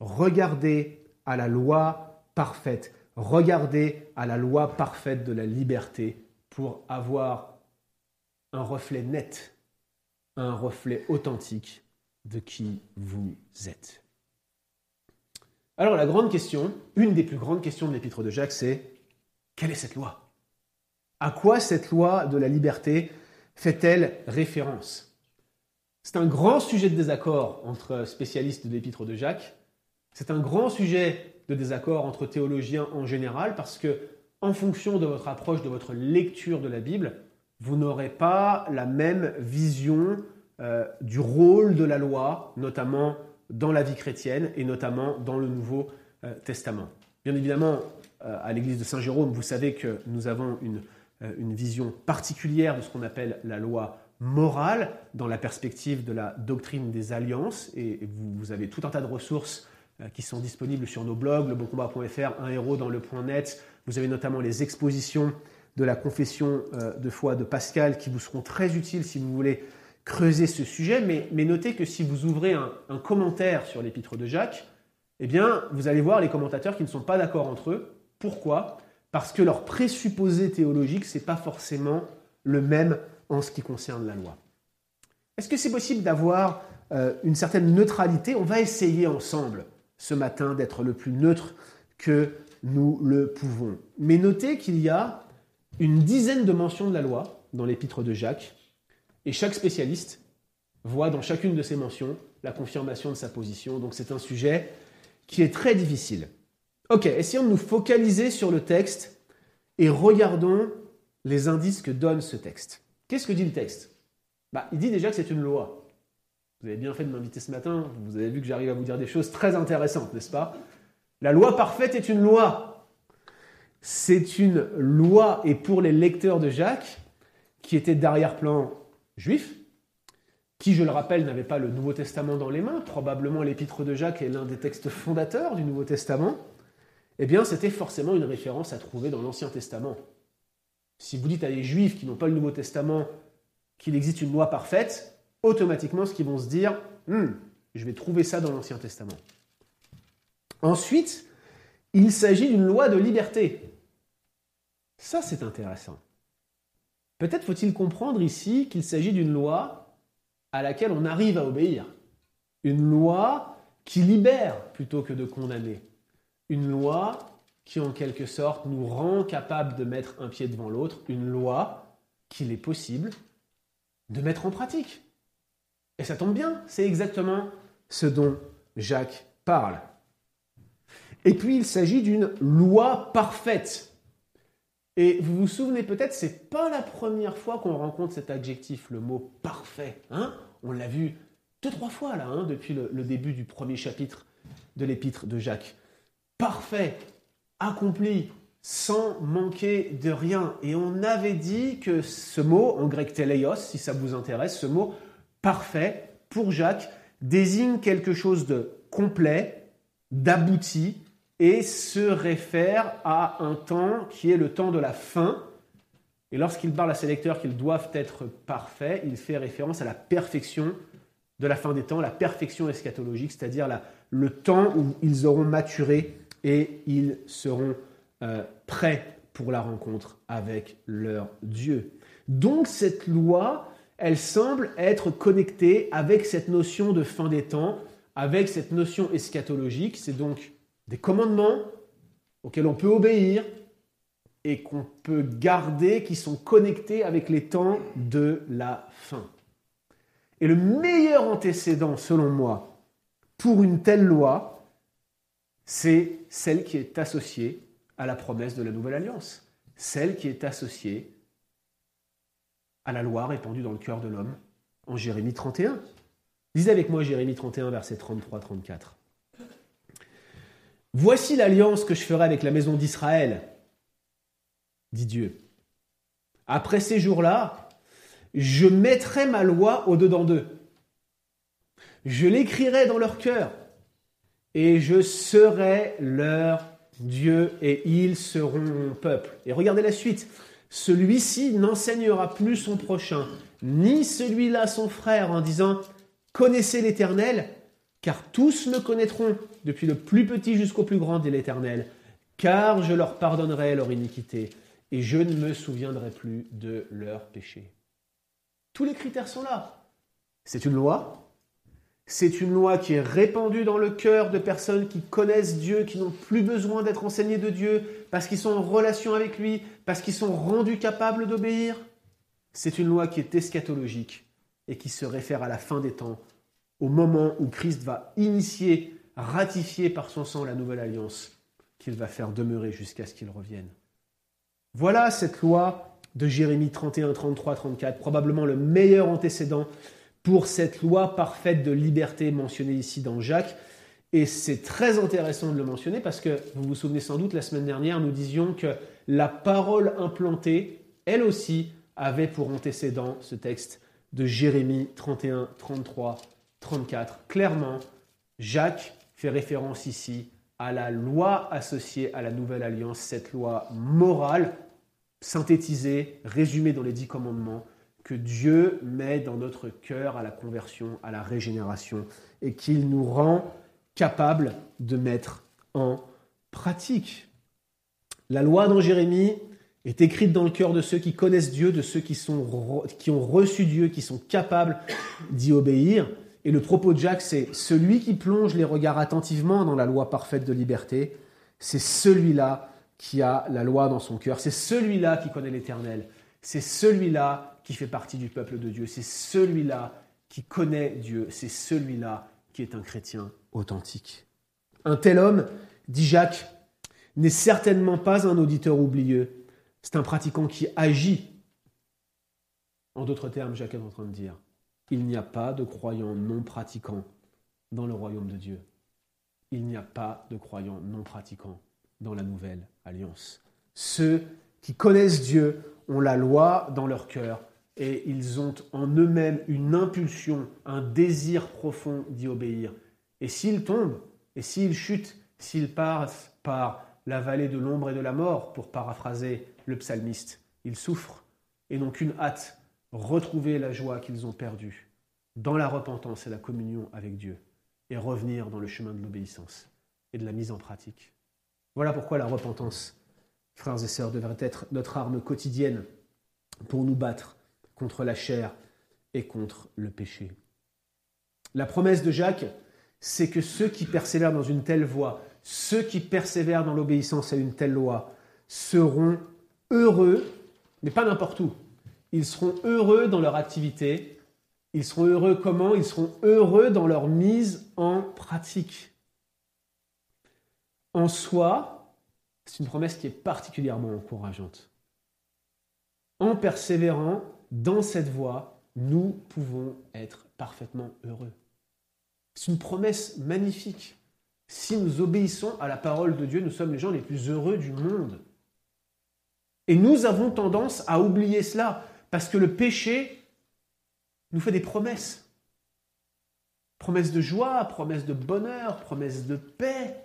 regardez à la loi parfaite, regardez à la loi parfaite de la liberté pour avoir un reflet net, un reflet authentique de qui vous êtes. Alors la grande question, une des plus grandes questions de l'épître de Jacques, c'est quelle est cette loi? À quoi cette loi de la liberté fait-elle référence? C'est un grand sujet de désaccord entre spécialistes de l'épître de Jacques. C'est un grand sujet de désaccord entre théologiens en général parce que, en fonction de votre approche, de votre lecture de la Bible, vous n'aurez pas la même vision euh, du rôle de la loi, notamment dans la vie chrétienne et notamment dans le Nouveau euh, Testament. Bien évidemment, euh, à l'église de Saint Jérôme, vous savez que nous avons une, une vision particulière de ce qu'on appelle la loi morale dans la perspective de la doctrine des alliances. Et vous, avez tout un tas de ressources qui sont disponibles sur nos blogs, lebocombat.fr, un héros dans le point net. Vous avez notamment les expositions de la confession euh, de foi de Pascal qui vous seront très utiles si vous voulez creuser ce sujet. Mais, notez que si vous ouvrez un, un commentaire sur l'épître de Jacques, eh bien, vous allez voir les commentateurs qui ne sont pas d'accord entre eux. Pourquoi? Parce que leur présupposé théologique, ce n'est pas forcément le même en ce qui concerne la loi. Est-ce que c'est possible d'avoir euh, une certaine neutralité? On va essayer ensemble ce matin d'être le plus neutre que nous le pouvons. Mais notez qu'il y a une dizaine de mentions de la loi dans l'épître de Jacques, et chaque spécialiste voit dans chacune de ces mentions la confirmation de sa position. Donc c'est un sujet qui est très difficile. Ok, essayons de nous focaliser sur le texte et regardons les indices que donne ce texte. Qu'est-ce que dit le texte? Bah, Il dit déjà que c'est une loi. Vous avez bien fait de m'inviter ce matin, vous avez vu que j'arrive à vous dire des choses très intéressantes, n'est-ce pas? La loi parfaite est une loi. C'est une loi, et pour les lecteurs de Jacques, qui étaient d'arrière-plan juif, qui, je le rappelle, n'avait pas le Nouveau Testament dans les mains, probablement l'épître de Jacques est l'un des textes fondateurs du Nouveau Testament, eh bien c'était forcément une référence à trouver dans l'Ancien Testament. Si vous dites à des juifs qui n'ont pas le Nouveau Testament qu'il existe une loi parfaite, automatiquement ce qu'ils vont se dire, hmm, je vais trouver ça dans l'Ancien Testament. Ensuite, il s'agit d'une loi de liberté. Ça, c'est intéressant. Peut-être faut-il comprendre ici qu'il s'agit d'une loi à laquelle on arrive à obéir. Une loi qui libère plutôt que de condamner. Une loi qui, en quelque sorte, nous rend capables de mettre un pied devant l'autre. Une loi qu'il est possible de mettre en pratique. Et ça tombe bien, c'est exactement ce dont Jacques parle. Et puis il s'agit d'une loi parfaite. Et vous vous souvenez peut-être, c'est pas la première fois qu'on rencontre cet adjectif, le mot parfait. Hein On l'a vu deux, trois fois là, hein, depuis le, le début du premier chapitre de l'épître de Jacques. Parfait, accompli, sans manquer de rien. Et on avait dit que ce mot, en grec teleios, si ça vous intéresse, ce mot parfait, pour Jacques, désigne quelque chose de complet, d'abouti, et se réfère à un temps qui est le temps de la fin. Et lorsqu'il parle à ses lecteurs qu'ils doivent être parfaits, il fait référence à la perfection de la fin des temps, la perfection eschatologique, c'est-à-dire le temps où ils auront maturé et ils seront euh, prêts pour la rencontre avec leur Dieu. Donc cette loi, elle semble être connectée avec cette notion de fin des temps, avec cette notion eschatologique. C'est donc des commandements auxquels on peut obéir et qu'on peut garder, qui sont connectés avec les temps de la fin. Et le meilleur antécédent, selon moi, pour une telle loi, c'est celle qui est associée à la promesse de la nouvelle alliance, celle qui est associée à la loi répandue dans le cœur de l'homme en Jérémie 31. Lisez avec moi Jérémie 31, verset 33-34. Voici l'alliance que je ferai avec la maison d'Israël, dit Dieu. Après ces jours-là, je mettrai ma loi au-dedans d'eux. Je l'écrirai dans leur cœur et je serai leur Dieu et ils seront mon peuple. Et regardez la suite. Celui-ci n'enseignera plus son prochain, ni celui-là son frère, en disant Connaissez l'Éternel, car tous me connaîtront, depuis le plus petit jusqu'au plus grand, dit l'Éternel, car je leur pardonnerai leur iniquité, et je ne me souviendrai plus de leurs péchés. Tous les critères sont là. C'est une loi, c'est une loi qui est répandue dans le cœur de personnes qui connaissent Dieu, qui n'ont plus besoin d'être enseignées de Dieu, parce qu'ils sont en relation avec lui, parce qu'ils sont rendus capables d'obéir. C'est une loi qui est eschatologique et qui se réfère à la fin des temps, au moment où Christ va initier, ratifier par son sang la nouvelle alliance qu'il va faire demeurer jusqu'à ce qu'il revienne. Voilà cette loi de Jérémie 31, 33, 34, probablement le meilleur antécédent pour cette loi parfaite de liberté mentionnée ici dans Jacques. Et c'est très intéressant de le mentionner parce que vous vous souvenez sans doute, la semaine dernière, nous disions que la parole implantée, elle aussi, avait pour antécédent ce texte de Jérémie 31, 33, 34. Clairement, Jacques fait référence ici à la loi associée à la nouvelle alliance, cette loi morale, synthétisée, résumée dans les dix commandements, que Dieu met dans notre cœur à la conversion, à la régénération, et qu'il nous rend capables de mettre en pratique. La loi dans Jérémie est écrite dans le cœur de ceux qui connaissent Dieu, de ceux qui, sont, qui ont reçu Dieu, qui sont capables d'y obéir. Et le propos de Jacques, c'est celui qui plonge les regards attentivement dans la loi parfaite de liberté, c'est celui-là qui a la loi dans son cœur, c'est celui-là qui connaît l'Éternel, c'est celui-là fait partie du peuple de Dieu. C'est celui-là qui connaît Dieu. C'est celui-là qui est un chrétien authentique. Un tel homme, dit Jacques, n'est certainement pas un auditeur oublieux. C'est un pratiquant qui agit. En d'autres termes, Jacques est en train de dire, il n'y a pas de croyant non pratiquant dans le royaume de Dieu. il n'y a pas de croyants non pratiquants dans la nouvelle alliance. Ceux qui connaissent Dieu ont la loi dans leur cœur et ils ont en eux-mêmes une impulsion, un désir profond d'y obéir. Et s'ils tombent, et s'ils chutent, s'ils passent par la vallée de l'ombre et de la mort, pour paraphraser le psalmiste, ils souffrent et n'ont qu'une hâte, retrouver la joie qu'ils ont perdue dans la repentance et la communion avec Dieu, et revenir dans le chemin de l'obéissance et de la mise en pratique. Voilà pourquoi la repentance, frères et sœurs, devrait être notre arme quotidienne pour nous battre contre la chair et contre le péché. La promesse de Jacques, c'est que ceux qui persévèrent dans une telle voie, ceux qui persévèrent dans l'obéissance à une telle loi, seront heureux, mais pas n'importe où. Ils seront heureux dans leur activité. Ils seront heureux comment? Ils seront heureux dans leur mise en pratique. En soi, c'est une promesse qui est particulièrement encourageante. En persévérant dans cette voie, nous pouvons être parfaitement heureux. C'est une promesse magnifique. Si nous obéissons à la parole de Dieu, nous sommes les gens les plus heureux du monde. Et nous avons tendance à oublier cela, parce que le péché nous fait des promesses. Promesses de joie, promesses de bonheur, promesses de paix,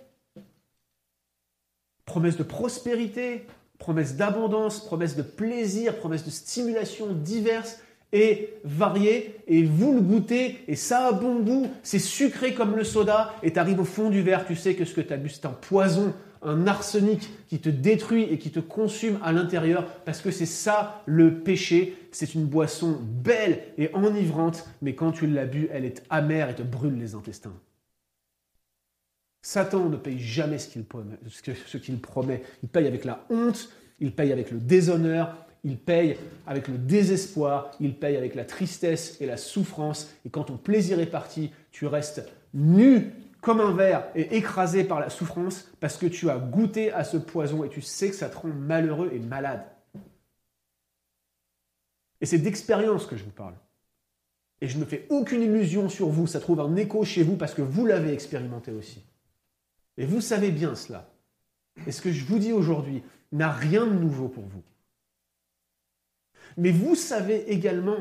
promesses de prospérité, promesses d'abondance, promesses de plaisir, promesses de stimulation diverses et variées. Et vous le goûtez et ça a bon goût, c'est sucré comme le soda et tu arrives au fond du verre, tu sais que ce que tu as bu c'est un poison, un arsenic qui te détruit et qui te consume à l'intérieur parce que c'est ça le péché. C'est une boisson belle et enivrante, mais quand tu l'as bu, elle est amère et te brûle les intestins. Satan ne paye jamais ce qu'il promet. Il paye avec la honte, il paye avec le déshonneur, il paye avec le désespoir, il paye avec la tristesse et la souffrance. Et quand ton plaisir est parti, tu restes nu comme un verre et écrasé par la souffrance parce que tu as goûté à ce poison et tu sais que ça te rend malheureux et malade. Et c'est d'expérience que je vous parle. Et je ne fais aucune illusion sur vous, ça trouve un écho chez vous parce que vous l'avez expérimenté aussi. Et vous savez bien cela. Et ce que je vous dis aujourd'hui n'a rien de nouveau pour vous. Mais vous savez également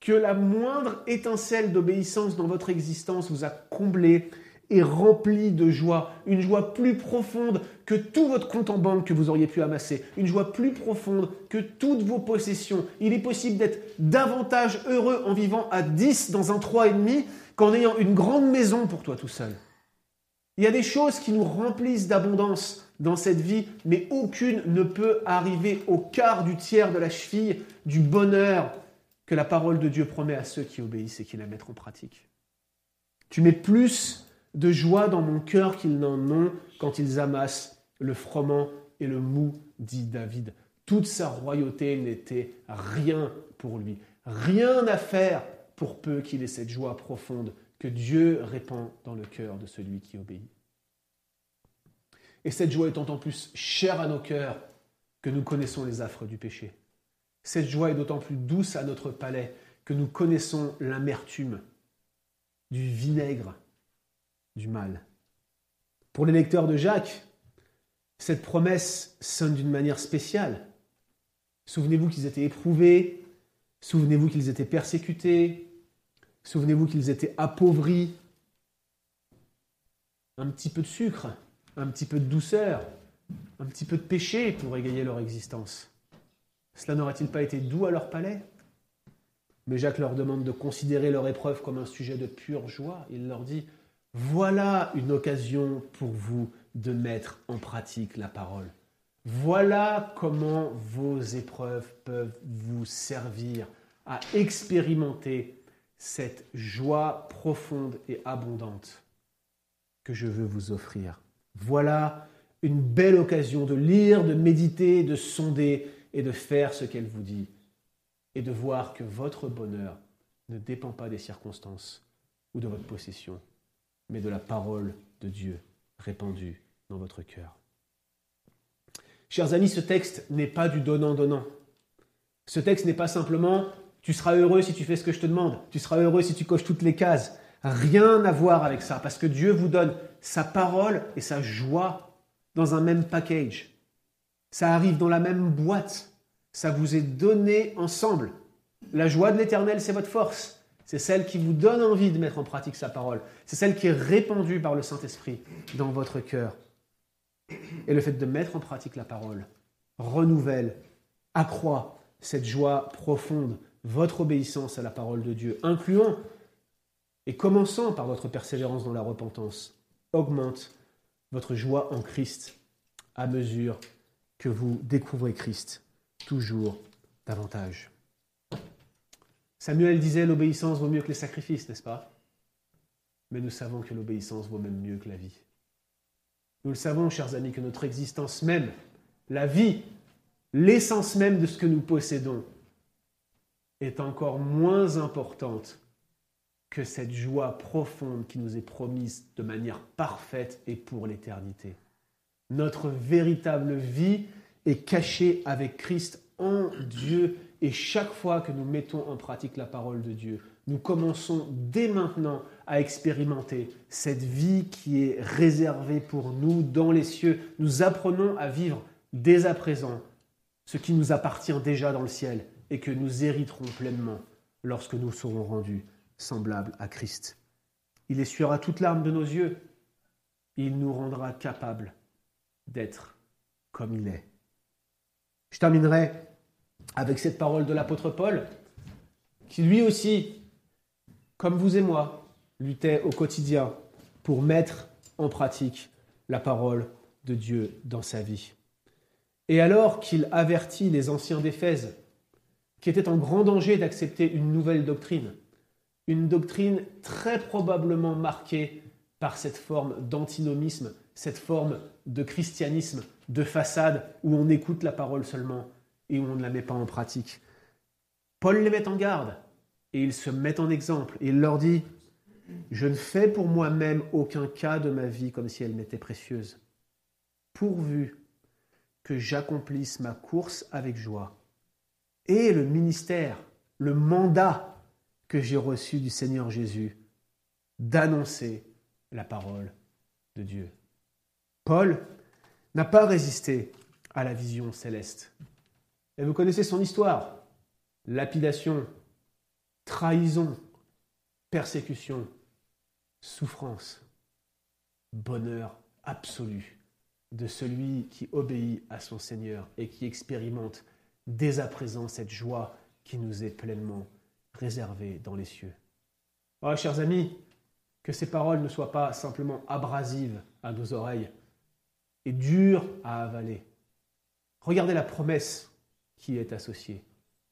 que la moindre étincelle d'obéissance dans votre existence vous a comblé et rempli de joie, une joie plus profonde que tout votre compte en banque que vous auriez pu amasser, une joie plus profonde que toutes vos possessions. Il est possible d'être davantage heureux en vivant à 10 dans un 3,5 qu'en ayant une grande maison pour toi tout seul. Il y a des choses qui nous remplissent d'abondance dans cette vie, mais aucune ne peut arriver au quart du tiers de la cheville du bonheur que la parole de Dieu promet à ceux qui obéissent et qui la mettent en pratique. Tu mets plus de joie dans mon cœur qu'ils n'en ont quand ils amassent le froment et le mou, dit David. Toute sa royauté n'était rien pour lui, rien à faire pour peu qu'il ait cette joie profonde que Dieu répand dans le cœur de celui qui obéit. Et cette joie étant en plus chère à nos cœurs que nous connaissons les affres du péché. Cette joie est d'autant plus douce à notre palais que nous connaissons l'amertume du vinaigre du mal. Pour les lecteurs de Jacques, cette promesse sonne d'une manière spéciale. Souvenez-vous qu'ils étaient éprouvés, souvenez-vous qu'ils étaient persécutés, souvenez-vous qu'ils étaient appauvris. Un petit peu de sucre, un petit peu de douceur, un petit peu de péché pour égayer leur existence. Cela n'aurait-il pas été doux à leur palais? Mais Jacques leur demande de considérer leur épreuve comme un sujet de pure joie. Il leur dit, voilà une occasion pour vous de mettre en pratique la parole. Voilà comment vos épreuves peuvent vous servir à expérimenter cette joie profonde et abondante que je veux vous offrir. Voilà une belle occasion de lire, de méditer, de sonder et de faire ce qu'elle vous dit, et de voir que votre bonheur ne dépend pas des circonstances ou de votre possession, mais de la parole de Dieu répandue dans votre cœur. Chers amis, ce texte n'est pas du donnant-donnant. Ce texte n'est pas simplement tu seras heureux si tu fais ce que je te demande, tu seras heureux si tu coches toutes les cases. Rien à voir avec ça, parce que Dieu vous donne sa parole et sa joie dans un même package. Ça arrive dans la même boîte. Ça vous est donné ensemble. La joie de l'Éternel, c'est votre force. C'est celle qui vous donne envie de mettre en pratique sa parole. C'est celle qui est répandue par le Saint-Esprit dans votre cœur. Et le fait de mettre en pratique la parole renouvelle, accroît cette joie profonde, votre obéissance à la parole de Dieu, incluant et commençant par votre persévérance dans la repentance, augmente votre joie en Christ à mesure que vous découvrez Christ toujours davantage. Samuel disait l'obéissance vaut mieux que les sacrifices, n'est-ce pas? Mais nous savons que l'obéissance vaut même mieux que la vie. Nous le savons, chers amis, que notre existence même, la vie, l'essence même de ce que nous possédons, est encore moins importante que cette joie profonde qui nous est promise de manière parfaite et pour l'éternité. Notre véritable vie est cachée avec Christ en Dieu et chaque fois que nous mettons en pratique la parole de Dieu, nous commençons dès maintenant à expérimenter cette vie qui est réservée pour nous dans les cieux. Nous apprenons à vivre dès à présent ce qui nous appartient déjà dans le ciel et que nous hériterons pleinement lorsque nous serons rendus semblables à Christ. Il essuiera toute larme de nos yeux. Il nous rendra capables d'être comme il est. Je terminerai avec cette parole de l'apôtre Paul, qui lui aussi, comme vous et moi, luttait au quotidien pour mettre en pratique la parole de Dieu dans sa vie. Et alors qu'il avertit les anciens d'Éphèse, qui étaient en grand danger d'accepter une nouvelle doctrine, une doctrine très probablement marquée par cette forme d'antinomisme, cette forme de christianisme de façade où on écoute la parole seulement et où on ne la met pas en pratique. Paul les met en garde et il se met en exemple. Et il leur dit, je ne fais pour moi-même aucun cas de ma vie comme si elle m'était précieuse, pourvu que j'accomplisse ma course avec joie et le ministère, le mandat que j'ai reçu du Seigneur Jésus d'annoncer la parole de Dieu. Paul n'a pas résisté à la vision céleste. Et vous connaissez son histoire. Lapidation, trahison, persécution, souffrance, bonheur absolu de celui qui obéit à son Seigneur et qui expérimente dès à présent cette joie qui nous est pleinement réservée dans les cieux. Oh, chers amis, que ces paroles ne soient pas simplement abrasives à nos oreilles et dures à avaler. Regardez la promesse qui est associée.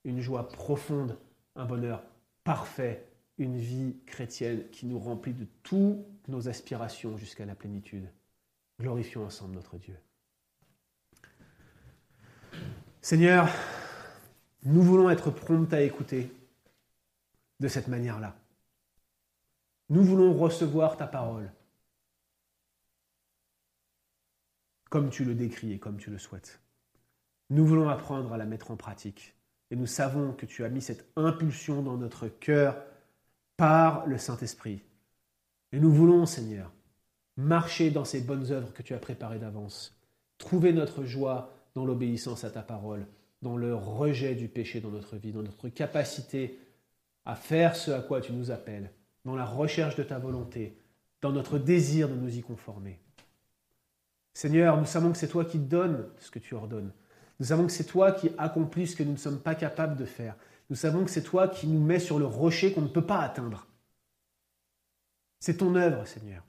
Une joie profonde, un bonheur parfait, une vie chrétienne qui nous remplit de toutes nos aspirations jusqu'à la plénitude. Glorifions ensemble notre Dieu. Seigneur, nous voulons être prompts à écouter de cette manière-là. Nous voulons recevoir ta parole comme tu le décris et comme tu le souhaites. Nous voulons apprendre à la mettre en pratique. Et nous savons que tu as mis cette impulsion dans notre cœur par le Saint-Esprit. Et nous voulons, Seigneur, marcher dans ces bonnes œuvres que tu as préparées d'avance, trouver notre joie dans l'obéissance à ta parole, dans le rejet du péché dans notre vie, dans notre capacité à faire ce à quoi tu nous appelles, dans la recherche de ta volonté, dans notre désir de nous y conformer. Seigneur, nous savons que c'est toi qui donnes ce que tu ordonnes. Nous savons que c'est toi qui accomplis ce que nous ne sommes pas capables de faire. Nous savons que c'est toi qui nous mets sur le rocher qu'on ne peut pas atteindre. C'est ton œuvre, Seigneur.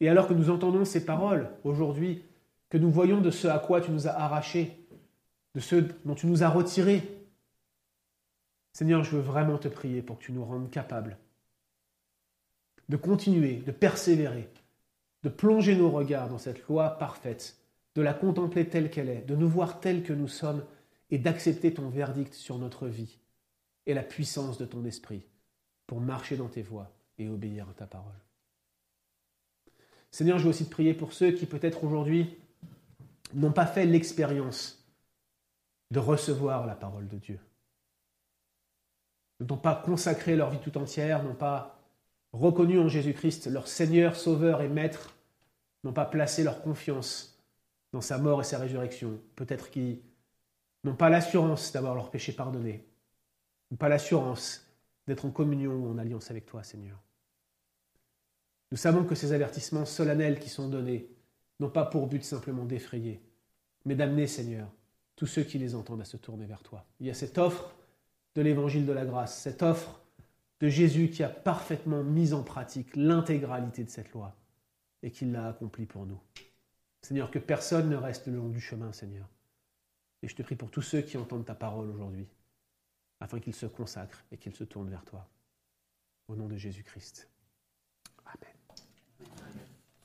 Et alors que nous entendons ces paroles aujourd'hui, que nous voyons de ce à quoi tu nous as arrachés, de ce dont tu nous as retirés, Seigneur, je veux vraiment te prier pour que tu nous rendes capables de continuer, de persévérer, de plonger nos regards dans cette loi parfaite de la contempler telle qu'elle est, de nous voir tels que nous sommes et d'accepter ton verdict sur notre vie et la puissance de ton esprit pour marcher dans tes voies et obéir à ta parole. Seigneur, je veux aussi te prier pour ceux qui peut-être aujourd'hui n'ont pas fait l'expérience de recevoir la parole de Dieu, n'ont pas consacré leur vie tout entière, n'ont pas reconnu en Jésus-Christ leur Seigneur, Sauveur et Maître, n'ont pas placé leur confiance dans sa mort et sa résurrection. Peut-être qu'ils n'ont pas l'assurance d'avoir leur péché pardonné, n'ont pas l'assurance d'être en communion ou en alliance avec toi, Seigneur. Nous savons que ces avertissements solennels qui sont donnés n'ont pas pour but simplement d'effrayer, mais d'amener, Seigneur, tous ceux qui les entendent à se tourner vers toi. Il y a cette offre de l'évangile de la grâce, cette offre de Jésus qui a parfaitement mis en pratique l'intégralité de cette loi et qui l'a accomplie pour nous. Seigneur, que personne ne reste le long du chemin, Seigneur. Et je te prie pour tous ceux qui entendent ta parole aujourd'hui, afin qu'ils se consacrent et qu'ils se tournent vers toi. Au nom de Jésus-Christ.